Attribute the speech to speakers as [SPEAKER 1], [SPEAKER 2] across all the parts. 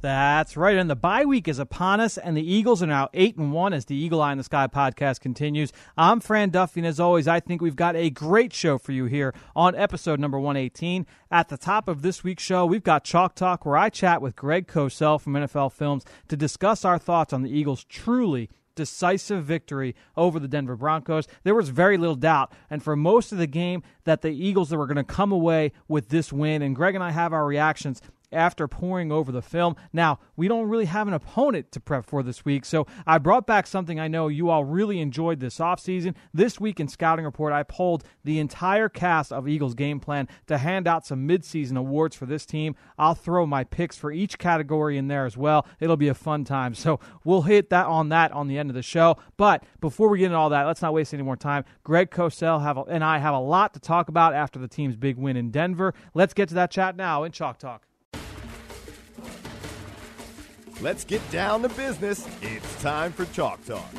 [SPEAKER 1] That's right. And the bye week is upon us, and the Eagles are now eight and one as the Eagle Eye in the Sky podcast continues. I'm Fran Duffy, and as always, I think we've got a great show for you here on episode number 118. At the top of this week's show, we've got Chalk Talk, where I chat with Greg Cosell from NFL Films to discuss our thoughts on the Eagles' truly decisive victory over the Denver Broncos. There was very little doubt, and for most of the game, that the Eagles were going to come away with this win. And Greg and I have our reactions after pouring over the film. Now, we don't really have an opponent to prep for this week, so I brought back something I know you all really enjoyed this offseason. This week in Scouting Report, I polled the entire cast of Eagles game plan to hand out some midseason awards for this team. I'll throw my picks for each category in there as well. It'll be a fun time. So we'll hit that on that on the end of the show. But before we get into all that, let's not waste any more time. Greg Cosell have a, and I have a lot to talk about after the team's big win in Denver. Let's get to that chat now in Chalk Talk.
[SPEAKER 2] Let's get down to business. It's time for Chalk Talk.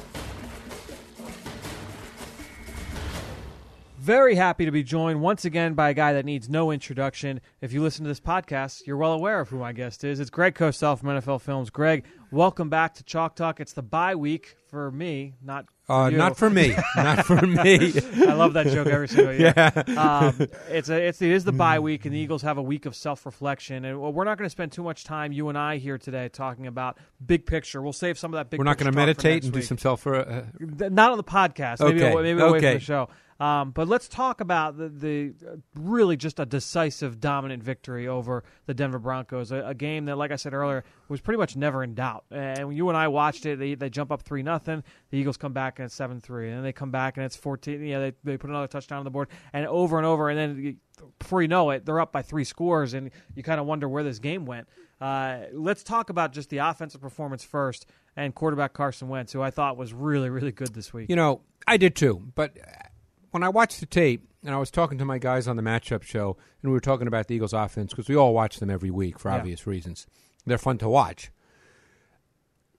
[SPEAKER 1] Very happy to be joined once again by a guy that needs no introduction. If you listen to this podcast, you're well aware of who my guest is. It's Greg Cosell from NFL Films. Greg, welcome back to Chalk Talk. It's the bye week for me, not
[SPEAKER 3] Uh, not for me. not for me.
[SPEAKER 1] I love that joke every single year.
[SPEAKER 3] Yeah.
[SPEAKER 1] Um, it's a, it's it is the bye week, and the Eagles have a week of self reflection. And we're not going to spend too much time, you and I, here today talking about big picture. We'll save some of that big.
[SPEAKER 3] We're not
[SPEAKER 1] going to
[SPEAKER 3] meditate and do some self. Uh,
[SPEAKER 1] Not on the podcast. Maybe
[SPEAKER 3] Okay,
[SPEAKER 1] maybe away from
[SPEAKER 3] okay.
[SPEAKER 1] the show. Um, but let's talk about the, the uh, really just a decisive, dominant victory over the Denver Broncos. A, a game that, like I said earlier, was pretty much never in doubt. And you and I watched it, they, they jump up three nothing. The Eagles come back and it's seven three, and then they come back and it's fourteen. Yeah, they they put another touchdown on the board, and over and over, and then before you know it, they're up by three scores, and you kind of wonder where this game went. Uh, let's talk about just the offensive performance first, and quarterback Carson Wentz, who I thought was really, really good this week.
[SPEAKER 3] you know, I did too. But when I watched the tape and I was talking to my guys on the matchup show, and we were talking about the Eagles' offense because we all watch them every week for
[SPEAKER 1] Yeah.
[SPEAKER 3] obvious reasons. They're fun to watch.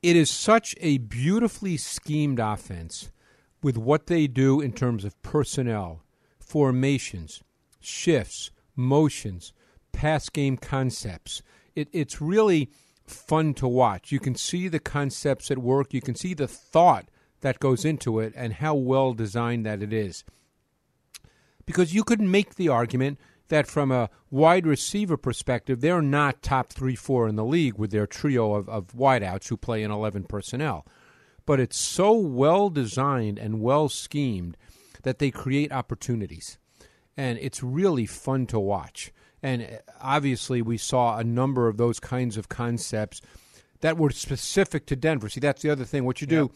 [SPEAKER 3] It is such a beautifully schemed offense with what they do in terms of personnel, formations, shifts, motions, pass game concepts. It, it's really fun to watch. You can see the concepts at work, you can see the thought that goes into it, and how well designed that it is. Because you could make the argument that from a wide receiver perspective, they're not top three, four in the league with their trio of, of wideouts who play in 11 personnel. But it's so well designed and well schemed that they create opportunities. And it's really fun to watch. And uh, obviously, we saw a number of those kinds of concepts that were specific to Denver. See, that's the other thing. What you do,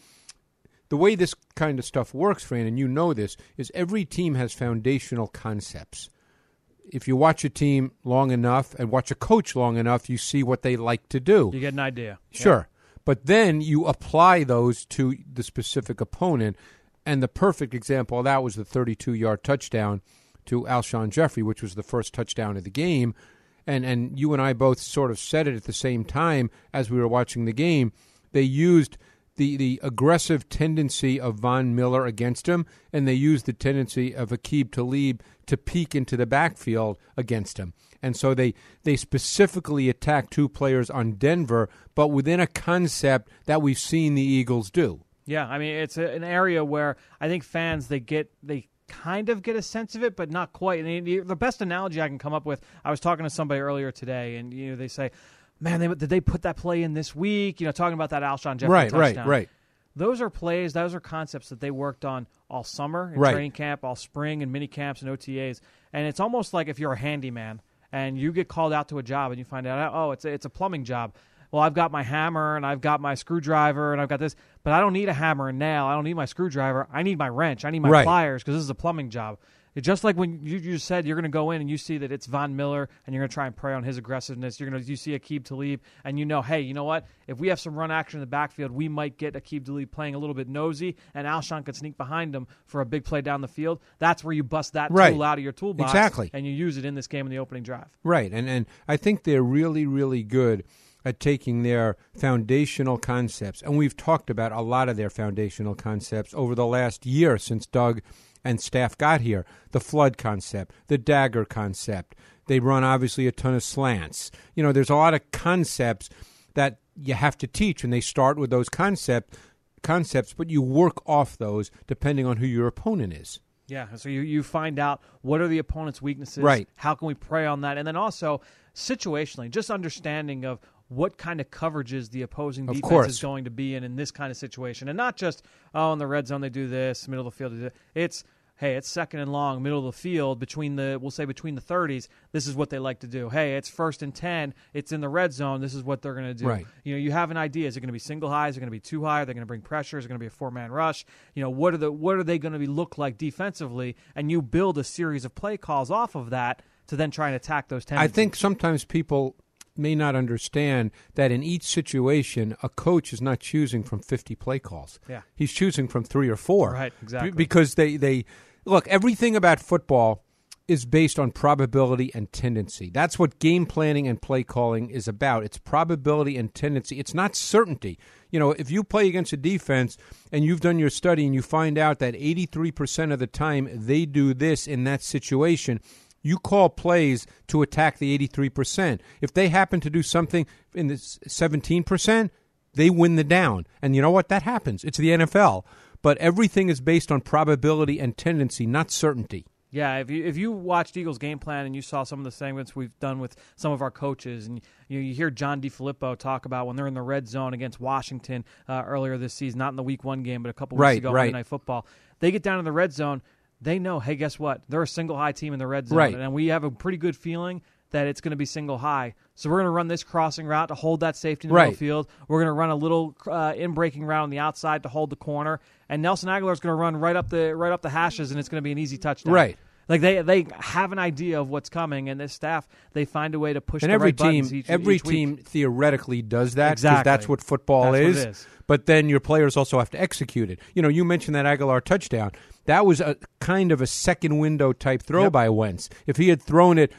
[SPEAKER 3] the way this kind of stuff works, Fran, and you know this, is every team has foundational concepts. If you watch a team long enough and watch a coach long enough, you see what they like to do.
[SPEAKER 1] You get an idea.
[SPEAKER 3] Sure. But then you apply those to the specific opponent. And the perfect example of that was the 32 yard touchdown to Alshon Jeffery, which was the first touchdown of the game. And, and you and I both sort of said it at the same time as we were watching the game. They used the, the aggressive tendency of Von Miller against him, and they used the tendency of Aqib Talib to peek into the backfield against him. And so they, they specifically attacked two players on Denver, but within a concept that we've seen the Eagles do.
[SPEAKER 1] Yeah, I mean it's a, an area where I think fans they get they kind of get a sense of it, but not quite. And the, the best analogy I can come up with, I was talking to somebody earlier today, and you know they say, "Man, they, did they put that play in this week?" You know, talking about that Alshon Jeffery
[SPEAKER 3] Right, right,
[SPEAKER 1] touchdown.
[SPEAKER 3] right.
[SPEAKER 1] Those are plays, those are concepts that they worked on all summer in
[SPEAKER 3] Right.
[SPEAKER 1] training camp, all spring and mini camps and OTAs. And it's almost like if you're a handyman and you get called out to a job and you find out, oh, it's a, it's a plumbing job. Well, I've got my hammer and I've got my screwdriver and I've got this, but I don't need a hammer and nail. I don't need my screwdriver. I need my wrench. I need my
[SPEAKER 3] Right.
[SPEAKER 1] pliers because this is a plumbing job. Just like when you, you said you're going to go in and you see that it's Von Miller and you're going to try and prey on his aggressiveness. You're going to you see Aqib Talib and you know, hey, you know what? If we have some run action in the backfield, we might get Aqib Talib playing a little bit nosy, and Alshon could sneak behind him for a big play down the field. That's where you bust that
[SPEAKER 3] Right.
[SPEAKER 1] tool out of your toolbox,
[SPEAKER 3] Exactly.
[SPEAKER 1] and you use it in this game in the opening drive.
[SPEAKER 3] Right, and and I think they're really really good at taking their foundational concepts, and we've talked about a lot of their foundational concepts over the last year since Doug and staff got here. The flood concept, the dagger concept. They run obviously a ton of slants. You know, there's a lot of concepts that you have to teach, and they start with those concept concepts, but you work off those depending on who your opponent is.
[SPEAKER 1] Yeah, so you, you find out what are the opponent's weaknesses,
[SPEAKER 3] Right.
[SPEAKER 1] How can we prey on that, and then also situationally, just understanding of what kind of coverages the opposing
[SPEAKER 3] Of
[SPEAKER 1] defense
[SPEAKER 3] course.
[SPEAKER 1] is going to be in in this kind of situation, and not just oh in the red zone they do this, middle of the field they do that. It's hey it's second and long, middle of the field between the we'll say between the thirties. This is what they like to do. Hey, it's first and ten. It's in the red zone. This is what they're going to do.
[SPEAKER 3] Right.
[SPEAKER 1] You know, you have an idea. Is it going to be single high? Is it going to be two high? Are they going to bring pressure? Is it going to be a four man rush? You know, what are the what are they going to be look like defensively? And you build a series of play calls off of that to then try and attack those
[SPEAKER 3] I think sometimes people may not understand that in each situation, a coach is not choosing from 50 play calls.
[SPEAKER 1] Yeah.
[SPEAKER 3] He's choosing from three or four.
[SPEAKER 1] Right, exactly.
[SPEAKER 3] Be- Because they, they look, everything about football is based on probability and tendency. That's what game planning and play calling is about. It's probability and tendency. It's not certainty. You know, if you play against a defense and you've done your study and you find out that 83% of the time they do this in that situation, you call plays to attack the 83%. If they happen to do something in the 17%, they win the down. And you know what? That happens. It's the NFL. But everything is based on probability and tendency, not certainty.
[SPEAKER 1] Yeah, if you if you watched Eagles game plan and you saw some of the segments we've done with some of our coaches, and you you hear John DeFilippo talk about when they're in the red zone against Washington uh, earlier this season, not in the Week One game, but a couple weeks
[SPEAKER 3] Right,
[SPEAKER 1] ago,
[SPEAKER 3] right.
[SPEAKER 1] Monday Night Football, they get down in the red zone. They know, hey, guess what? They're a single high team in the red zone,
[SPEAKER 3] Right.
[SPEAKER 1] and we have a pretty good feeling that it's going to be single high. So we're going to run this crossing route to hold that safety in the middle
[SPEAKER 3] Right.
[SPEAKER 1] of field. We're going to run a little uh, in breaking route on the outside to hold the corner, and Nelson Agholor is going to run right up the right up the hashes, and it's going to be an easy touchdown.
[SPEAKER 3] Right.
[SPEAKER 1] Like they they have an idea of what's coming, and this staff they find a way to push.
[SPEAKER 3] And every
[SPEAKER 1] right
[SPEAKER 3] team,
[SPEAKER 1] each,
[SPEAKER 3] every
[SPEAKER 1] each
[SPEAKER 3] team theoretically does that because
[SPEAKER 1] Exactly.
[SPEAKER 3] that's what football
[SPEAKER 1] That's what it
[SPEAKER 3] is.
[SPEAKER 1] is.
[SPEAKER 3] But then your players also have to execute it. You know, you mentioned that Agholor touchdown. That was a kind of a second window type throw
[SPEAKER 1] Yep.
[SPEAKER 3] by Wentz. If he had thrown it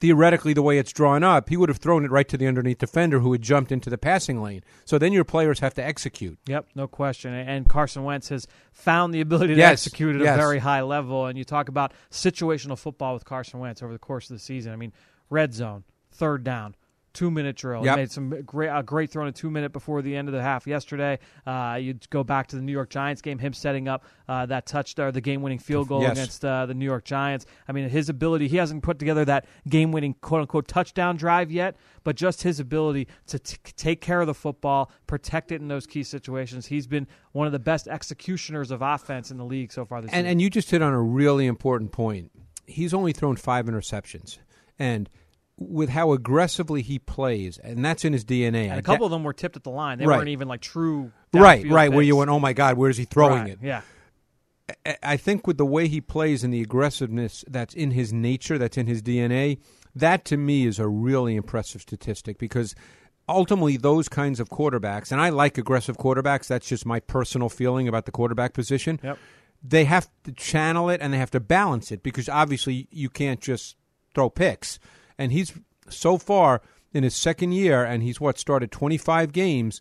[SPEAKER 3] theoretically the way it's drawn up, he would have thrown it right to the underneath defender who had jumped into the passing lane. So then your players have to execute.
[SPEAKER 1] Yep, no question. And Carson Wentz has found the ability to
[SPEAKER 3] Yes,
[SPEAKER 1] execute at
[SPEAKER 3] yes.
[SPEAKER 1] a very high level. And you talk about situational football with Carson Wentz over the course of the season. I mean, red zone, third down. Two minute drill. He made some great, a great throw in a two minute before the end of the half yesterday. Uh, you go back to the New York Giants game, him setting up uh, that touchdown, the game winning field goal
[SPEAKER 3] Yes.
[SPEAKER 1] against uh, the New York Giants. I mean, his ability, he hasn't put together that game winning quote unquote touchdown drive yet, but just his ability to t- take care of the football, protect it in those key situations. He's been one of the best executioners of offense in the league so far this
[SPEAKER 3] And
[SPEAKER 1] year.
[SPEAKER 3] and you just hit on a really important point. He's only thrown five interceptions, and with how aggressively he plays, and that's in his DNA.
[SPEAKER 1] And a couple of them were tipped at the line. They
[SPEAKER 3] Right.
[SPEAKER 1] weren't even like true.
[SPEAKER 3] right, right, where you went, oh my God, where's he throwing
[SPEAKER 1] Right,
[SPEAKER 3] it?
[SPEAKER 1] Yeah.
[SPEAKER 3] I- I think with the way he plays and the aggressiveness that's in his nature, that's in his DNA, that to me is a really impressive statistic because ultimately those kinds of quarterbacks, and I like aggressive quarterbacks, that's just my personal feeling about the quarterback position.
[SPEAKER 1] Yep.
[SPEAKER 3] They have to channel it and they have to balance it because obviously you can't just throw picks. And he's so far in his second year, and he's what started 25 games,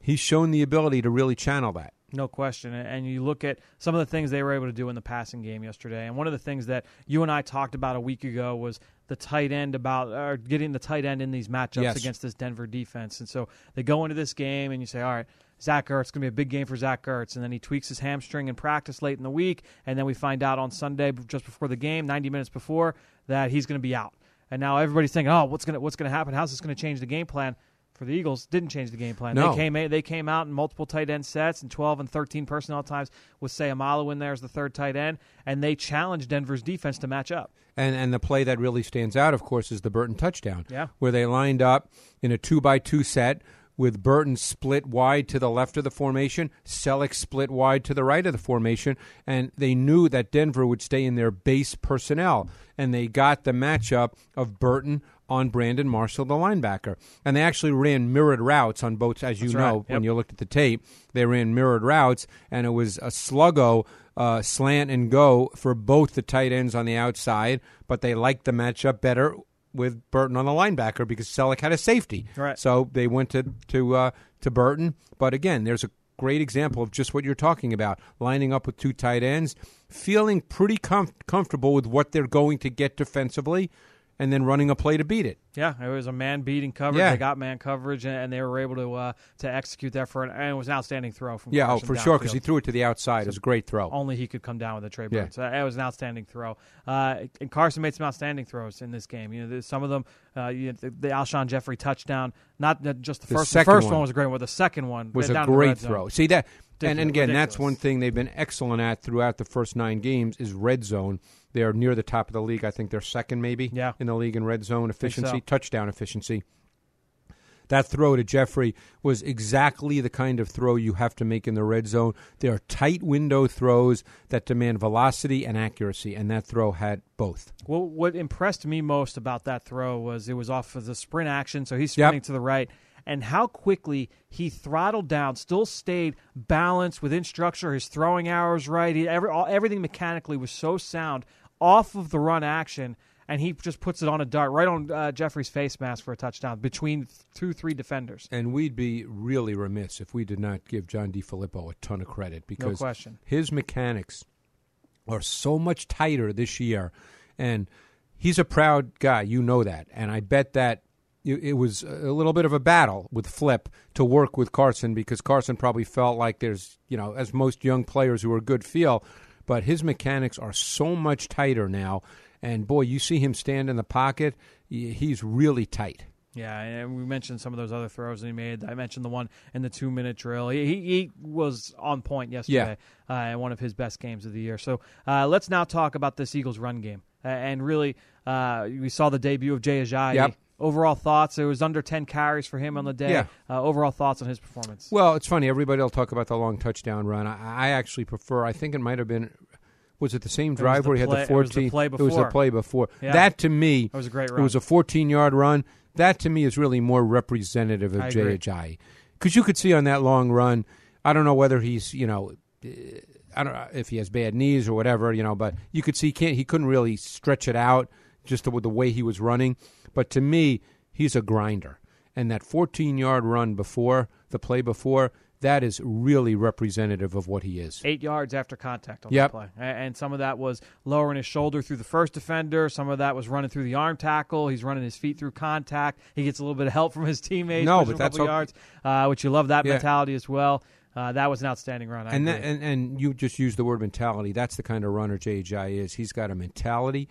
[SPEAKER 3] he's shown the ability to really channel that.
[SPEAKER 1] No question. And you look at some of the things they were able to do in the passing game yesterday. And one of the things that you and I talked about a week ago was the tight end about or getting the tight end in these matchups
[SPEAKER 3] Yes.
[SPEAKER 1] against this Denver defense. And so they go into this game and you say, all right, Zach Ertz going to be a big game for Zach Ertz, and then he tweaks his hamstring in practice late in the week, and then we find out on Sunday just before the game, 90 minutes before, that he's going to be out. And now everybody's thinking, oh, what's going to what's to happen? How's this going to change the game plan? For the Eagles, didn't change the game plan.
[SPEAKER 3] No.
[SPEAKER 1] They came they came out in multiple tight end sets and 12 and 13 personnel times with Seumalo in there as the third tight end, and they challenged Denver's defense to match up.
[SPEAKER 3] And and the play that really stands out, of course, is the Burton touchdown.
[SPEAKER 1] Yeah.
[SPEAKER 3] Where they lined up in a two by two set, with Burton split wide to the left of the formation, Celek split wide to the right of the formation, and they knew that Denver would stay in their base personnel, and they got the matchup of Burton on Brandon Marshall, the linebacker, and they actually ran mirrored routes on both, as you
[SPEAKER 1] That's
[SPEAKER 3] know
[SPEAKER 1] right.
[SPEAKER 3] when you looked at the tape. They ran mirrored routes, and it was a sluggo. Uh, slant and go for both the tight ends on the outside, but they liked the matchup better with Burton on the linebacker because Celek had a safety.
[SPEAKER 1] Right.
[SPEAKER 3] So they went to to uh, to Burton. But again, there's a great example of just what you're talking about: lining up with two tight ends, feeling pretty com- comfortable with what they're going to get defensively, and then running a play to beat it.
[SPEAKER 1] Yeah, it was a man beating coverage.
[SPEAKER 3] Yeah.
[SPEAKER 1] They got man coverage, and, and they were able to uh, to execute that for an. And it was an outstanding throw from
[SPEAKER 3] Yeah, oh, for sure, because he threw it to the outside. It was a great throw.
[SPEAKER 1] Only he could come down with a Trey
[SPEAKER 3] Yeah.
[SPEAKER 1] So it was an outstanding throw. Uh, and Carson made some outstanding throws in this game. You know, some of them, uh, you know, the, the Alshon Jeffery touchdown, not just the
[SPEAKER 3] The
[SPEAKER 1] first. The first one.
[SPEAKER 3] one
[SPEAKER 1] was a great one. The second one
[SPEAKER 3] was a great throw. See that, and, and
[SPEAKER 1] Ridiculous,
[SPEAKER 3] again, that's one thing they've been excellent at throughout the first nine games is red zone. They are near the top of the league. I think they're second, maybe,
[SPEAKER 1] Yeah.
[SPEAKER 3] in the league in red zone
[SPEAKER 1] Think so.
[SPEAKER 3] efficiency, touchdown efficiency. That throw to Jeffery was exactly the kind of throw you have to make in the red zone. They are tight window throws that demand velocity and accuracy, and that throw had both.
[SPEAKER 1] Well, what impressed me most about that throw was it was off of the sprint action, so he's sprinting to the right, and how quickly he throttled down, still stayed balanced within structure. His throwing arrows right, he, every, all, everything mechanically was so sound off of the run action, and he just puts it on a dart right on uh, Jeffery's face mask for a touchdown between two, three defenders.
[SPEAKER 3] And we'd be really remiss if we did not give John DeFilippo a ton of credit because
[SPEAKER 1] question.
[SPEAKER 3] his mechanics are so much tighter this year. And he's a proud guy. You know that. And I bet that it was a little bit of a battle with Flip to work with Carson because Carson probably felt like there's, you know, as most young players who are good feel, but his mechanics are so much tighter now. And boy, you see him stand in the pocket, he's really tight.
[SPEAKER 1] Yeah, and we mentioned some of those other throws that he made. I mentioned the one in the two minute drill. He, he, he was on point yesterday uh, in one of his best games of the year. So uh, let's now talk about this Eagles run game. Uh, and really, uh, we saw the debut of Jay Ajayi.
[SPEAKER 3] Yep.
[SPEAKER 1] Overall thoughts? It was under 10 carries for him on the day.
[SPEAKER 3] Yeah.
[SPEAKER 1] Uh, overall thoughts on his performance?
[SPEAKER 3] Well, it's funny. Everybody will talk about the long touchdown run. I, I actually prefer. I think it might have been. Was it the same drive
[SPEAKER 1] the
[SPEAKER 3] where he had
[SPEAKER 1] play-
[SPEAKER 3] the
[SPEAKER 1] it was the
[SPEAKER 3] fourteen?
[SPEAKER 1] play
[SPEAKER 3] It was the play before.
[SPEAKER 1] Yeah.
[SPEAKER 3] That to me,
[SPEAKER 1] That was a great run.
[SPEAKER 3] It was a fourteen-yard run. That to me is really more representative of
[SPEAKER 1] I
[SPEAKER 3] Jay
[SPEAKER 1] agree.
[SPEAKER 3] Ajayi, because you could see on that long run. I don't know whether he's you know. I don't know if he has bad knees or whatever, you know, but you could see he can't, he couldn't really stretch it out just with the way he was running. But to me, he's a grinder. And that 14 yard run before, the play before, that is really representative of what he is.
[SPEAKER 1] Eight yards after contact on
[SPEAKER 3] Yep.
[SPEAKER 1] the play. And some of that was lowering his shoulder through the first defender. Some of that was running through the arm tackle. He's running his feet through contact. He gets a little bit of help from his teammates.
[SPEAKER 3] No, but
[SPEAKER 1] him a
[SPEAKER 3] that's
[SPEAKER 1] couple
[SPEAKER 3] okay.
[SPEAKER 1] yards, uh, which you love that
[SPEAKER 3] Yeah.
[SPEAKER 1] mentality as well. Uh, that was an outstanding run. I
[SPEAKER 3] and, that, and and you just used the word mentality. That's the kind of runner JJ is. He's got a mentality.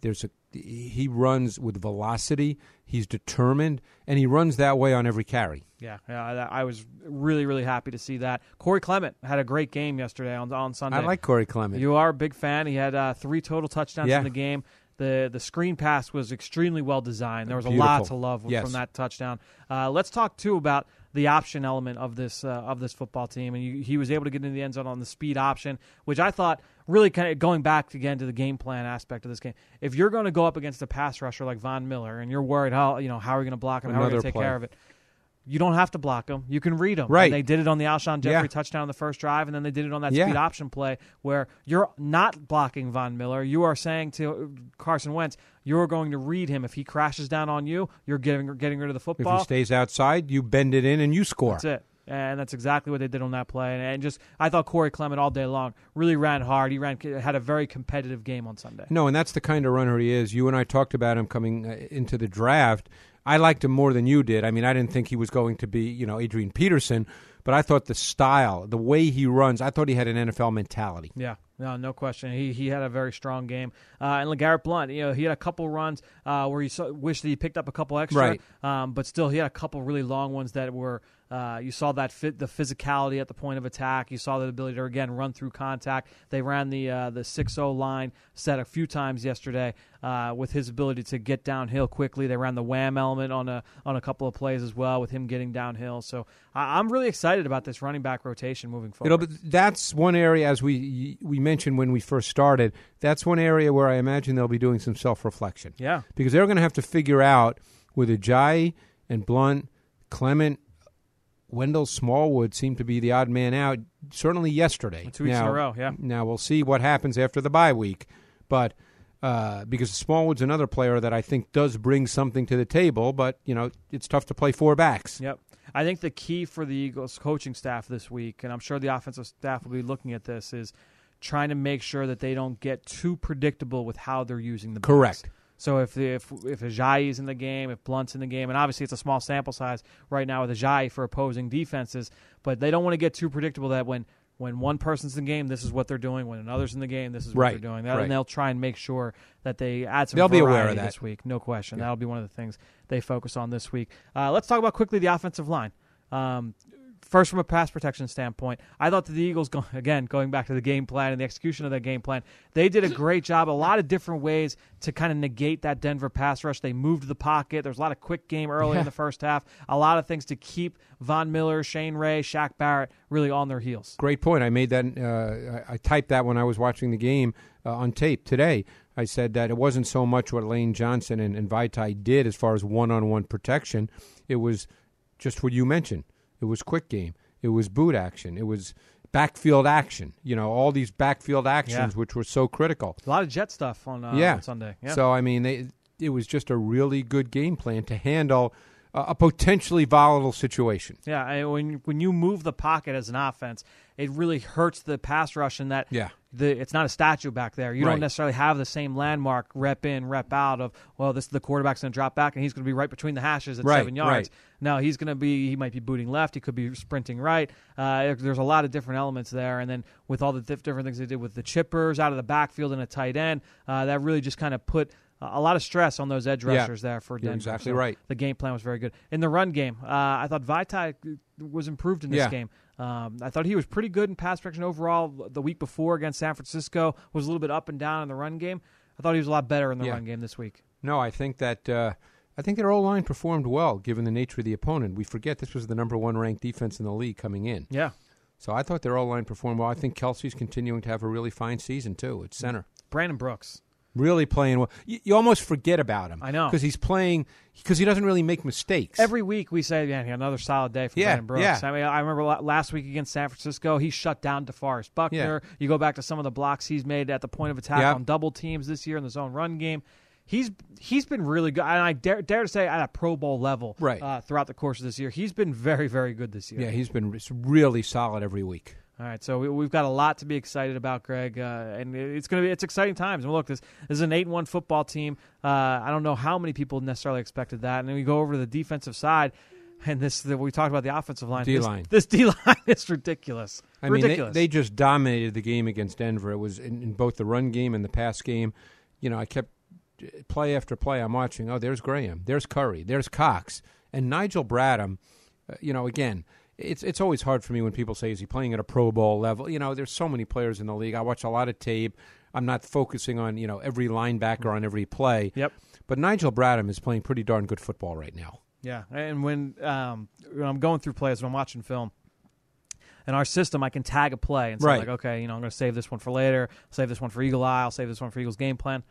[SPEAKER 3] There's a he runs with velocity. He's determined, and he runs that way on every carry.
[SPEAKER 1] Yeah, yeah, I was really, really happy to see that. Corey Clement had a great game yesterday on on Sunday.
[SPEAKER 3] I like Corey Clement.
[SPEAKER 1] You are a big fan. He had uh, three total touchdowns
[SPEAKER 3] Yeah.
[SPEAKER 1] in the game. The the screen pass was extremely well designed. There was a lot to love
[SPEAKER 3] Yes.
[SPEAKER 1] from that touchdown. Uh, let's talk too about the option element of this uh, of this football team, and you, he was able to get into the end zone on the speed option, which I thought really kind of going back again to the game plan aspect of this game. If you're going to go up against a pass rusher like Von Miller, and you're worried how you know how are we going to block him, how are we going to take
[SPEAKER 3] play.
[SPEAKER 1] care of it. You don't have to block him. You can read him.
[SPEAKER 3] Right.
[SPEAKER 1] And they did it on the Alshon Jeffery
[SPEAKER 3] Yeah.
[SPEAKER 1] touchdown on the first drive, and then they did it on that
[SPEAKER 3] Yeah.
[SPEAKER 1] speed option play where you're not blocking Von Miller. You are saying to Carson Wentz, you're going to read him. If he crashes down on you, you're getting getting rid of the football.
[SPEAKER 3] if he stays outside, you bend it in and you score.
[SPEAKER 1] That's it. And that's exactly what they did on that play. And, and just, I thought Corey Clement all day long really ran hard. He ran, had a very competitive game on Sunday.
[SPEAKER 3] No, and that's the kind of runner he is. You and I talked about him coming uh, into the draft. I liked him more than you did. I mean, I didn't think he was going to be, you know, Adrian Peterson, but I thought the style, the way he runs, I thought he had an NFL mentality.
[SPEAKER 1] Yeah, no, no question. He he had a very strong game. Uh, and LeGarrette Blount, you know, he had a couple runs uh, where he saw, wished that he picked up a couple extra,
[SPEAKER 3] Right.
[SPEAKER 1] um, but still he had a couple really long ones that were Uh, you saw that fit the physicality at the point of attack. You saw the ability to again run through contact. They ran the uh, the six zero line set a few times yesterday uh, with his ability to get downhill quickly. They ran the wham element on a on a couple of plays as well with him getting downhill. So I, I'm really excited about this running back rotation moving
[SPEAKER 3] You
[SPEAKER 1] forward.
[SPEAKER 3] know, but that's one area, as we we mentioned when we first started. That's one area where I imagine they'll be doing some self reflection.
[SPEAKER 1] yeah,
[SPEAKER 3] because they're going to have to figure out with Ajayi and Blount, Clement, Wendell Smallwood seemed to be the odd man out. Certainly yesterday.
[SPEAKER 1] Two weeks in
[SPEAKER 3] now,
[SPEAKER 1] a row, yeah.
[SPEAKER 3] Now we'll see what happens after the bye week, but. Uh, because Smallwood's another player that I think does bring something to the table, but you know it's tough to play four backs.
[SPEAKER 1] Yep. I think the key for the Eagles coaching staff this week, and I'm sure the offensive staff will be looking at this, is trying to make sure that they don't get too predictable with how they're using the backs. So if if if Ajayi is in the game, if Blount's in the game, and obviously it's a small sample size right now with Ajayi for opposing defenses, but they don't want to get too predictable that when when one person's in the game, this is what they're doing. When another's in the game, this is what
[SPEAKER 3] Right,
[SPEAKER 1] they're doing. That,
[SPEAKER 3] right.
[SPEAKER 1] And they'll try and make sure that they add some
[SPEAKER 3] They'll be aware of that.
[SPEAKER 1] this week. No question. That'll be one of the things they focus on this week. Uh, let's talk about quickly the offensive line. Um, first, from a pass protection standpoint, I thought that the Eagles, go, again, going back to the game plan and the execution of that game plan, they did a great job. A lot of different ways to kind of negate that Denver pass rush. They moved the pocket. There's a lot of quick game early in the first half. A lot of things to keep Von Miller, Shane Ray, Shaq Barrett really on their heels.
[SPEAKER 3] Great point. I made that. Uh, I, I typed that when I was watching the game uh, on tape today. I said that it wasn't so much what Lane Johnson and, and Vaitai did as far as one-on-one protection. It was just what you mentioned. It was quick game. It was boot action. It was backfield action. You know, all these backfield actions,
[SPEAKER 1] Yeah.
[SPEAKER 3] which were so critical.
[SPEAKER 1] A lot of jet stuff on, uh,
[SPEAKER 3] yeah.
[SPEAKER 1] on Sunday. Yeah.
[SPEAKER 3] So I mean, they, it was just a really good game plan to handle a, a potentially volatile situation.
[SPEAKER 1] Yeah, I, when when you move the pocket as an offense, it really hurts the pass rush in that
[SPEAKER 3] Yeah.
[SPEAKER 1] The it's not a statue back there. You
[SPEAKER 3] Right.
[SPEAKER 1] don't necessarily have the same landmark rep in, rep out of well, this the quarterback's going to drop back and he's going to be right between the hashes at
[SPEAKER 3] Right,
[SPEAKER 1] seven yards.
[SPEAKER 3] right.
[SPEAKER 1] No, he's going to be he might be booting left, he could be sprinting right. Uh, there's a lot of different elements there, and then with all the diff- different things they did with the chippers out of the backfield and a tight end, uh, that really just kind of put. A lot of stress on those edge
[SPEAKER 3] Yeah,
[SPEAKER 1] rushers there for Denver.
[SPEAKER 3] exactly
[SPEAKER 1] So
[SPEAKER 3] right.
[SPEAKER 1] The game plan was very good. In the run game, uh, I thought Vaitai was improved in this
[SPEAKER 3] Yeah.
[SPEAKER 1] game. Um, I thought he was pretty good in pass protection overall. The week before against San Francisco was a little bit up and down in the run game. I thought he was a lot better in the
[SPEAKER 3] Yeah.
[SPEAKER 1] run game this week.
[SPEAKER 3] No, I think that uh, I think their O line performed well given the nature of the opponent. We forget this was the number one ranked defense in the league coming in.
[SPEAKER 1] Yeah,
[SPEAKER 3] So I thought their O line performed well. I think Kelce's continuing to have a really fine season too at center.
[SPEAKER 1] Brandon Brooks.
[SPEAKER 3] Really playing well. You, you almost forget about him.
[SPEAKER 1] I know.
[SPEAKER 3] because he's playing because he doesn't really make mistakes.
[SPEAKER 1] Every week we say, "Man, another solid day for
[SPEAKER 3] Yeah,
[SPEAKER 1] Brandon Brooks."
[SPEAKER 3] yeah.
[SPEAKER 1] I mean, I remember last week against San Francisco, he shut down DeForest Buckner. You go back to some of the blocks he's made at the point of attack
[SPEAKER 3] Yeah.
[SPEAKER 1] on double teams this year in the zone run game. He's he's been really good, and I dare, dare to say at a Pro Bowl level,
[SPEAKER 3] Right.
[SPEAKER 1] uh, throughout the course of this year, he's been very very good this year.
[SPEAKER 3] yeah, he's been really solid every week.
[SPEAKER 1] All right, so we, we've got a lot to be excited about, Greg, uh, and it's going to be it's exciting times. And look, this, this is an eight one football team. Uh, I don't know how many people necessarily expected that. And then we go over to the defensive side, and this the, we talked about the offensive line. This-
[SPEAKER 3] D-line.
[SPEAKER 1] This, D line is ridiculous.
[SPEAKER 3] I mean, they, they just dominated the game against Denver. It was in, in both the run game and the pass game. You know, I kept play after play. I'm watching. Oh, there's Graham. There's Curry. There's Cox and Nigel Bradham. Uh, you know, again, it's it's always hard for me when people say, "Is he playing at a Pro Bowl level?" You know, there's so many players in the league. I watch a lot of tape. I'm not focusing on you know every linebacker on every play.
[SPEAKER 1] Yep.
[SPEAKER 3] But Nigel Bradham is playing pretty darn good football right now.
[SPEAKER 1] Yeah, and when, um, when I'm going through plays, when I'm watching film, in our system, I can tag a play and say,
[SPEAKER 3] Right.
[SPEAKER 1] like, okay, you know, I'm going to save this one for later, save this one for Eagle Eye, I'll save this one for Eagles game plan.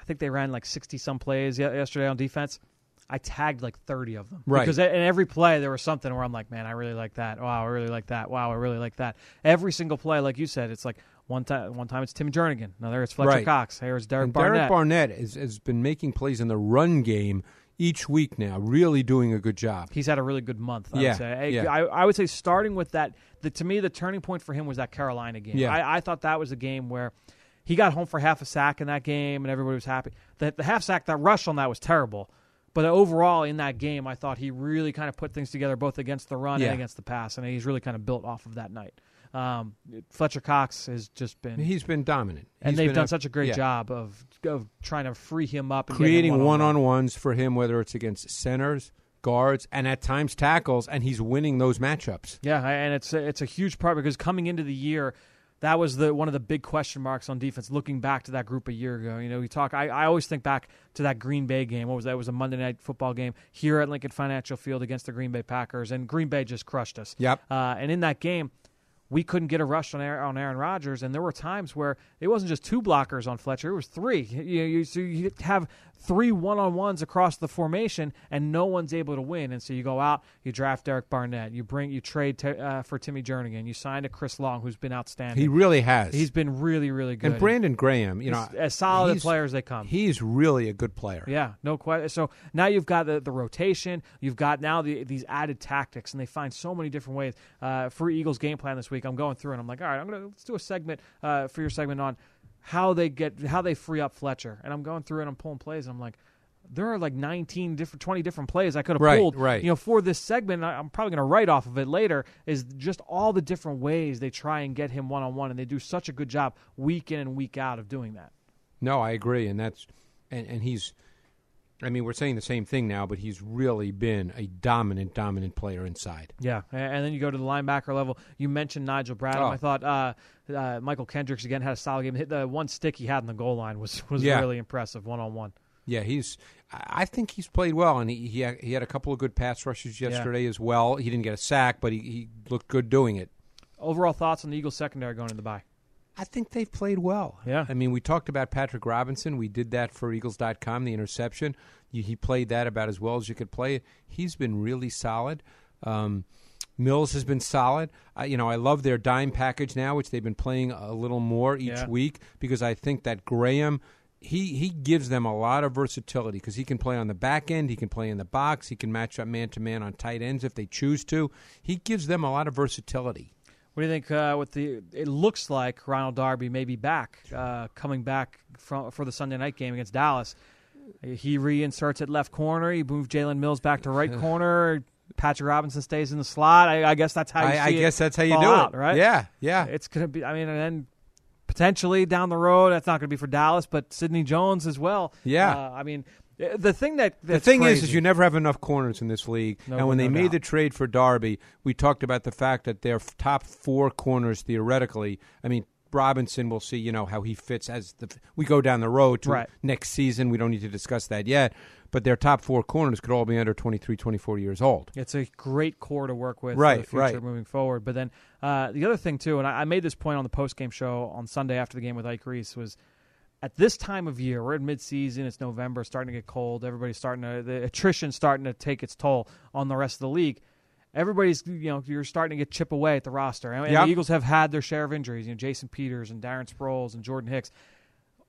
[SPEAKER 1] I think they ran like 60 some plays yesterday on defense. I tagged like 30 of them.
[SPEAKER 3] Right.
[SPEAKER 1] Because in every play, there was something where I'm like, man, I really like that. Wow, I really like that. Wow, I really like that. Every single play, like you said, it's like one time, one time it's Tim Jernigan. Another it's Fletcher
[SPEAKER 3] Right.
[SPEAKER 1] Cox. Here's Derek
[SPEAKER 3] And
[SPEAKER 1] Barnett.
[SPEAKER 3] Derek Barnett is, has been making plays in the run game each week now, really doing a good job.
[SPEAKER 1] He's had a really good month. I
[SPEAKER 3] Yeah,
[SPEAKER 1] would say. I,
[SPEAKER 3] yeah.
[SPEAKER 1] I, I would say starting with that. The, to me, the turning point for him was that Carolina game.
[SPEAKER 3] Yeah.
[SPEAKER 1] I, I thought that was a game where he got home for half a sack in that game, and everybody was happy. The, the half sack, that rush on that was terrible. But overall, in that game, I thought he really kind of put things together, both against the run
[SPEAKER 3] Yeah.
[SPEAKER 1] and against the pass, and he's really kind of built off of that night. Um, Fletcher Cox has just been,
[SPEAKER 3] He's been dominant,
[SPEAKER 1] and
[SPEAKER 3] He's
[SPEAKER 1] they've done such a great
[SPEAKER 3] yeah.
[SPEAKER 1] job of of trying to free him up, and get him
[SPEAKER 3] creating one on ones for him, whether it's against centers, guards, and at times tackles, and he's winning those matchups.
[SPEAKER 1] Yeah, and it's a, it's a huge part because coming into the year, that was the one of the big question marks on defense. Looking back to that group a year ago, you know, we talk. I, I always think back to that Green Bay game. What was that? It was a Monday night football game here at Lincoln Financial Field against the Green Bay Packers, and Green Bay just crushed us.
[SPEAKER 3] Yep.
[SPEAKER 1] Uh, and in that game, we couldn't get a rush on Aaron, on Aaron Rodgers, and there were times where it wasn't just two blockers on Fletcher; it was three. You, you, so you have three one-on-ones across the formation, and no one's able to win. And so you go out, you draft Derek Barnett, you bring, you trade t- uh, for Timmy Jernigan, you sign a Chris Long, who's been outstanding.
[SPEAKER 3] He really has.
[SPEAKER 1] He's been really, really good.
[SPEAKER 3] and Brandon Graham, you know,
[SPEAKER 1] as solid a player as they come.
[SPEAKER 3] He's really a good player.
[SPEAKER 1] Yeah, no question. So now you've got the, the rotation. You've got now the, these added tactics, and they find so many different ways. Uh, for Eagles game plan this week, I'm going through and I'm like, all right, I'm gonna let's do a segment uh, for your segment on how they get how they free up Fletcher, and I'm going through and I'm pulling plays, and I'm like. There are like 19 different, 20 different plays I could have
[SPEAKER 3] Right,
[SPEAKER 1] pulled.
[SPEAKER 3] right.
[SPEAKER 1] You know, for this segment, I- I'm probably going to write off of it later. Is just all the different ways they try and get him one on one, and they do such a good job week in and week out of doing that.
[SPEAKER 3] No, I agree, and that's and, and he's. I mean, we're saying the same thing now, but he's really been a dominant, dominant player inside.
[SPEAKER 1] Yeah, and then you go to the linebacker level. You mentioned Nigel Bradham.
[SPEAKER 3] Oh.
[SPEAKER 1] I thought uh, uh, Mychal Kendricks again had a solid game. Hit the one stick he had in the goal line was was
[SPEAKER 3] Yeah.
[SPEAKER 1] really impressive one on one.
[SPEAKER 3] Yeah, he's. I think he's played well, and he he had, he had a couple of good pass rushes yesterday as well. He didn't get a sack, but he, he looked good doing it.
[SPEAKER 1] Overall thoughts on the Eagles secondary going into the bye?
[SPEAKER 3] I think they've played well.
[SPEAKER 1] Yeah.
[SPEAKER 3] I mean, we talked about Patrick Robinson. We did that for Eagles.com, the interception. He played that about as well as you could play it. He's been really solid. Um, Mills has been solid. I, you know, I love their dime package now, which they've been playing a little more each
[SPEAKER 1] Yeah.
[SPEAKER 3] week because I think that Graham. He, he gives them a lot of versatility because he can play on the back end, he can play in the box, he can match up man to man on tight ends if they choose to. He gives them a lot of versatility.
[SPEAKER 1] What do you think? Uh, with the it looks like Ronald Darby may be back, uh, coming back from, for the Sunday night game against Dallas. He reinserts at left corner. He moves Jalen Mills back to right corner. Patrick Robinson stays in the slot. I, I guess that's how you
[SPEAKER 3] I, I guess that's how you do
[SPEAKER 1] out,
[SPEAKER 3] it,
[SPEAKER 1] right?
[SPEAKER 3] Yeah, yeah.
[SPEAKER 1] It's gonna be. I mean, and then potentially down the road, that's not gonna be for Dallas, but Sidney Jones as well.
[SPEAKER 3] Yeah.
[SPEAKER 1] Uh, I mean, uh, the thing that
[SPEAKER 3] The thing is,
[SPEAKER 1] crazy-
[SPEAKER 3] is you never have enough corners in this league.
[SPEAKER 1] No-
[SPEAKER 3] and when they
[SPEAKER 1] no
[SPEAKER 3] made the trade for Darby, we talked about the fact that their top four corners, theoretically, I mean, Robinson, we'll see, you know, how he fits as the we go down the road to
[SPEAKER 1] Right.
[SPEAKER 3] next season. We don't need to discuss that yet. But their top four corners could all be under 23, 24 years old.
[SPEAKER 1] It's a great core to work with
[SPEAKER 3] Right,
[SPEAKER 1] for the future
[SPEAKER 3] right.
[SPEAKER 1] moving forward. But then uh, the other thing too, and I, I made this point on the post game show on Sunday after the game with Ike Reese was at this time of year, we're in midseason, it's November, starting to get cold, everybody's starting to the attrition starting to take its toll on the rest of the league. Everybody's you know you're starting to get chip away at the roster, and,
[SPEAKER 3] Yep.
[SPEAKER 1] the Eagles have had their share of injuries. You know, Jason Peters and Darren Sproles and Jordan Hicks